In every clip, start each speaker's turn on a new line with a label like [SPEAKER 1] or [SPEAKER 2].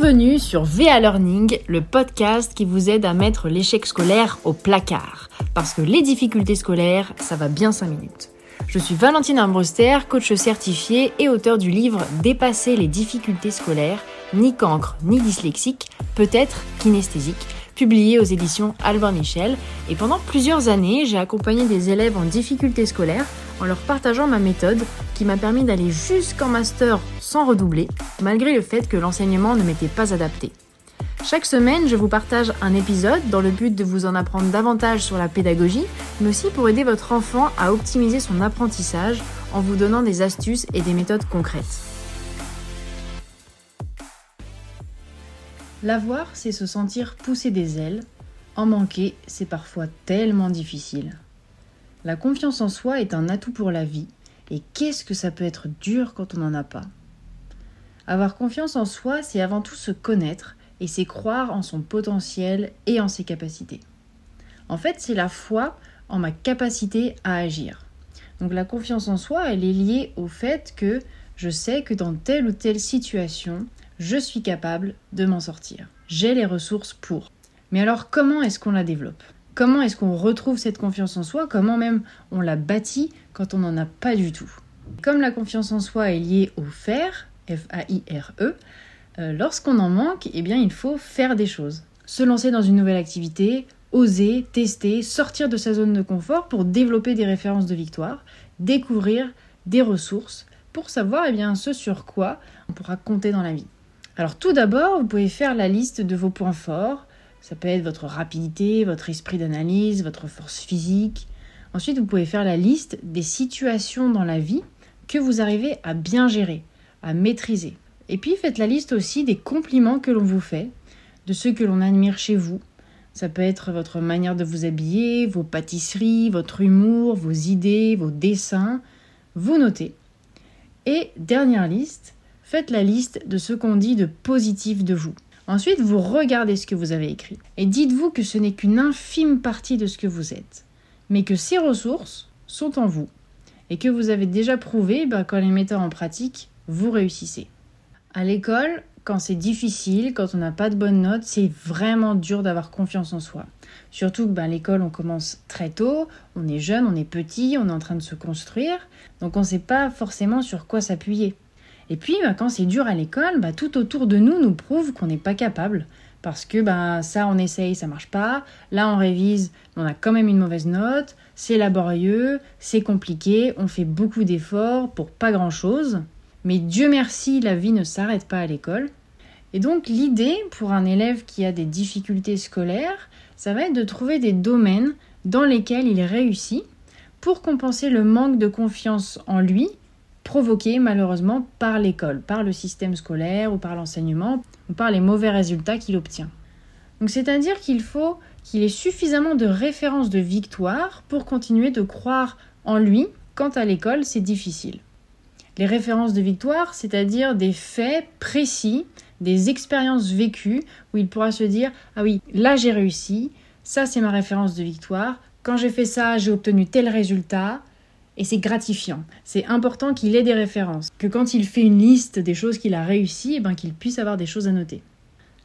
[SPEAKER 1] Bienvenue sur VA Learning, le podcast qui vous aide à mettre l'échec scolaire au placard. Parce que les difficultés scolaires, ça va bien 5 minutes. Je suis Valentine Armbruster, coach certifié et auteur du livre Dépasser les difficultés scolaires, ni cancre ni dyslexique, peut-être kinesthésique, publié aux éditions Albert Michel. Et pendant plusieurs années, j'ai accompagné des élèves en difficulté scolaire en leur partageant ma méthode qui m'a permis d'aller jusqu'en master sans redoubler, malgré le fait que l'enseignement ne m'était pas adapté. Chaque semaine, je vous partage un épisode dans le but de vous en apprendre davantage sur la pédagogie, mais aussi pour aider votre enfant à optimiser son apprentissage en vous donnant des astuces et des méthodes concrètes. L'avoir, c'est se sentir pousser des ailes. En manquer, c'est parfois tellement difficile. La confiance en soi est un atout pour la vie, et qu'est-ce que ça peut être dur quand on n'en a pas? Avoir confiance en soi, c'est avant tout se connaître, et c'est croire en son potentiel et en ses capacités. En fait, c'est la foi en ma capacité à agir. Donc la confiance en soi, elle est liée au fait que je sais que dans telle ou telle situation, je suis capable de m'en sortir. J'ai les ressources pour. Mais alors comment est-ce qu'on la développe? Comment est-ce qu'on retrouve cette confiance en soi Comment même on la bâtit quand on n'en a pas du tout Comme la confiance en soi est liée au faire, F-A-I-R-E, euh, lorsqu'on en manque, eh bien il faut faire des choses. Se lancer dans une nouvelle activité, oser, tester, sortir de sa zone de confort pour développer des références de victoire, découvrir des ressources pour savoir eh bien, ce sur quoi on pourra compter dans la vie. Alors tout d'abord, vous pouvez faire la liste de vos points forts. Ça peut être votre rapidité, votre esprit d'analyse, votre force physique. Ensuite, vous pouvez faire la liste des situations dans la vie que vous arrivez à bien gérer, à maîtriser. Et puis faites la liste aussi des compliments que l'on vous fait, de ceux que l'on admire chez vous. Ça peut être votre manière de vous habiller, vos pâtisseries, votre humour, vos idées, vos dessins. Vous notez. Et dernière liste, faites la liste de ce qu'on dit de positif de vous. Ensuite, vous regardez ce que vous avez écrit et dites-vous que ce n'est qu'une infime partie de ce que vous êtes, mais que ces ressources sont en vous et que vous avez déjà prouvé bah, qu'en les mettant en pratique, vous réussissez. À l'école, quand c'est difficile, quand on n'a pas de bonnes notes, c'est vraiment dur d'avoir confiance en soi. Surtout que bah, l'école, on commence très tôt, on est jeune, on est petit, on est en train de se construire, donc on ne sait pas forcément sur quoi s'appuyer. Et puis, bah, quand c'est dur à l'école, bah, tout autour de nous nous prouve qu'on n'est pas capable. Parce que bah, ça, on essaye, ça marche pas. Là, on révise, on a quand même une mauvaise note. C'est laborieux, c'est compliqué, on fait beaucoup d'efforts pour pas grand-chose. Mais Dieu merci, la vie ne s'arrête pas à l'école. Et donc, l'idée pour un élève qui a des difficultés scolaires, ça va être de trouver des domaines dans lesquels il réussit pour compenser le manque de confiance en lui provoqué malheureusement par l'école, par le système scolaire ou par l'enseignement ou par les mauvais résultats qu'il obtient. Donc c'est-à-dire qu'il faut qu'il ait suffisamment de références de victoire pour continuer de croire en lui quand à l'école c'est difficile. Les références de victoire, c'est-à-dire des faits précis, des expériences vécues où il pourra se dire ah oui, là j'ai réussi, ça c'est ma référence de victoire, quand j'ai fait ça, j'ai obtenu tel résultat, et c'est gratifiant. C'est important qu'il ait des références, que quand il fait une liste des choses qu'il a réussi, eh ben, qu'il puisse avoir des choses à noter.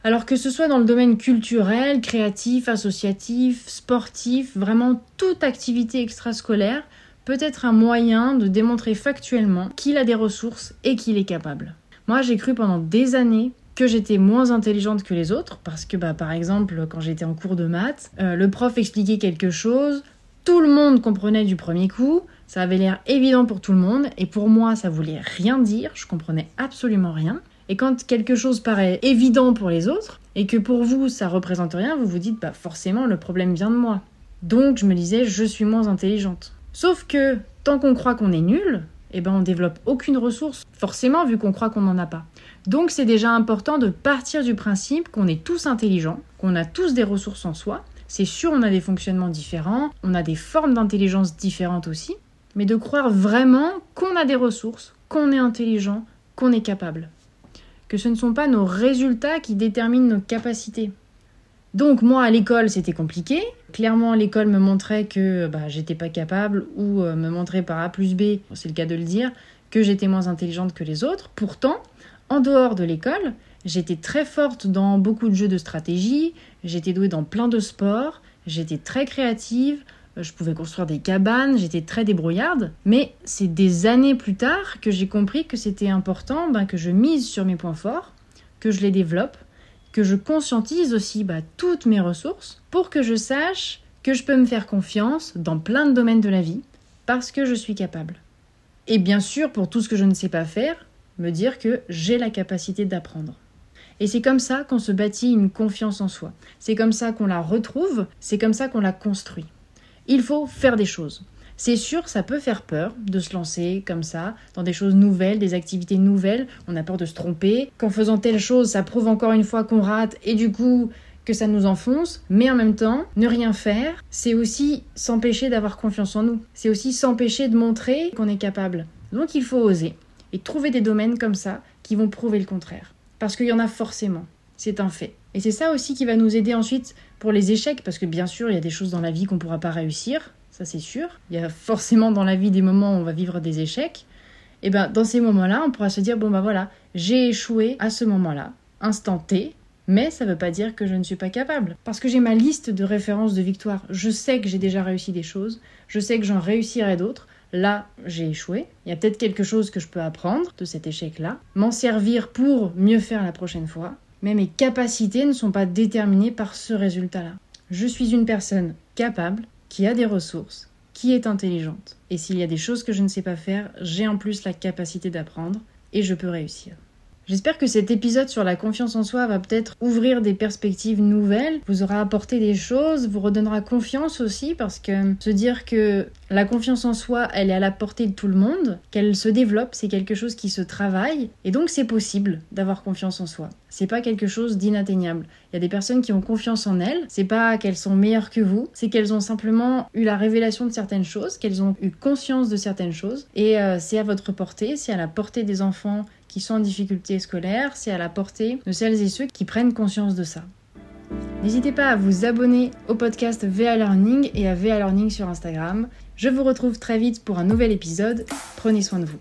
[SPEAKER 1] Alors que ce soit dans le domaine culturel, créatif, associatif, sportif, vraiment toute activité extrascolaire peut être un moyen de démontrer factuellement qu'il a des ressources et qu'il est capable. Moi, j'ai cru pendant des années que j'étais moins intelligente que les autres parce que bah, par exemple quand j'étais en cours de maths, euh, le prof expliquait quelque chose, tout le monde comprenait du premier coup, ça avait l'air évident pour tout le monde, et pour moi, ça voulait rien dire, je comprenais absolument rien. Et quand quelque chose paraît évident pour les autres, et que pour vous, ça représente rien, vous vous dites, bah forcément, le problème vient de moi. Donc, je me disais, je suis moins intelligente. Sauf que, tant qu'on croit qu'on est nul, eh ben on développe aucune ressource, forcément, vu qu'on croit qu'on n'en a pas. Donc, c'est déjà important de partir du principe qu'on est tous intelligents, qu'on a tous des ressources en soi, c'est sûr, on a des fonctionnements différents, on a des formes d'intelligence différentes aussi, mais de croire vraiment qu'on a des ressources, qu'on est intelligent, qu'on est capable. Que ce ne sont pas nos résultats qui déterminent nos capacités. Donc moi à l'école c'était compliqué. Clairement l'école me montrait que bah, j'étais pas capable ou euh, me montrait par A plus B, c'est le cas de le dire, que j'étais moins intelligente que les autres. Pourtant, En dehors de l'école, j'étais très forte dans beaucoup de jeux de stratégie, j'étais douée dans plein de sports, j'étais très créative, je pouvais construire des cabanes, j'étais très débrouillarde, mais c'est des années plus tard que j'ai compris que c'était important ben, que je mise sur mes points forts, que je les développe, que je conscientise aussi ben, toutes mes ressources pour que je sache que je peux me faire confiance dans plein de domaines de la vie parce que je suis capable. Et bien sûr, pour tout ce que je ne sais pas faire, me dire que j'ai la capacité d'apprendre. Et c'est comme ça qu'on se bâtit une confiance en soi. C'est comme ça qu'on la retrouve, c'est comme ça qu'on la construit. Il faut faire des choses. C'est sûr, ça peut faire peur de se lancer comme ça, dans des choses nouvelles, des activités nouvelles. On a peur de se tromper. Qu'en faisant telle chose, ça prouve encore une fois qu'on rate et du coup que ça nous enfonce. Mais en même temps, ne rien faire, c'est aussi s'empêcher d'avoir confiance en nous. C'est aussi s'empêcher de montrer qu'on est capable. Donc il faut oser et trouver des domaines comme ça qui vont prouver le contraire. Parce qu'il y en a forcément. C'est un fait. Et c'est ça aussi qui va nous aider ensuite pour les échecs, parce que bien sûr, il y a des choses dans la vie qu'on ne pourra pas réussir, ça c'est sûr. Il y a forcément dans la vie des moments où on va vivre des échecs. Et bien dans ces moments-là, on pourra se dire, bon ben voilà, j'ai échoué à ce moment-là, instant T, mais ça ne veut pas dire que je ne suis pas capable. Parce que j'ai ma liste de références de victoire. Je sais que j'ai déjà réussi des choses, je sais que j'en réussirai d'autres. Là, j'ai échoué. Il y a peut-être quelque chose que je peux apprendre de cet échec-là, m'en servir pour mieux faire la prochaine fois mais mes capacités ne sont pas déterminées par ce résultat-là. Je suis une personne capable, qui a des ressources, qui est intelligente. Et s'il y a des choses que je ne sais pas faire, j'ai en plus la capacité d'apprendre et je peux réussir. J'espère que cet épisode sur la confiance en soi va peut-être ouvrir des perspectives nouvelles, vous aura apporté des choses, vous redonnera confiance aussi parce que se dire que la confiance en soi, elle est à la portée de tout le monde, qu'elle se développe, c'est quelque chose qui se travaille. Et donc c'est possible d'avoir confiance en soi. C'est pas quelque chose d'inatteignable. Il y a des personnes qui ont confiance en elles, c'est pas qu'elles sont meilleures que vous, c'est qu'elles ont simplement eu la révélation de certaines choses, qu'elles ont eu conscience de certaines choses. Et euh, c'est à votre portée, c'est à la portée des enfants qui sont en difficulté scolaire, c'est à la portée de celles et ceux qui prennent conscience de ça. N'hésitez pas à vous abonner au podcast VA Learning et à VA Learning sur Instagram. Je vous retrouve très vite pour un nouvel épisode. Prenez soin de vous.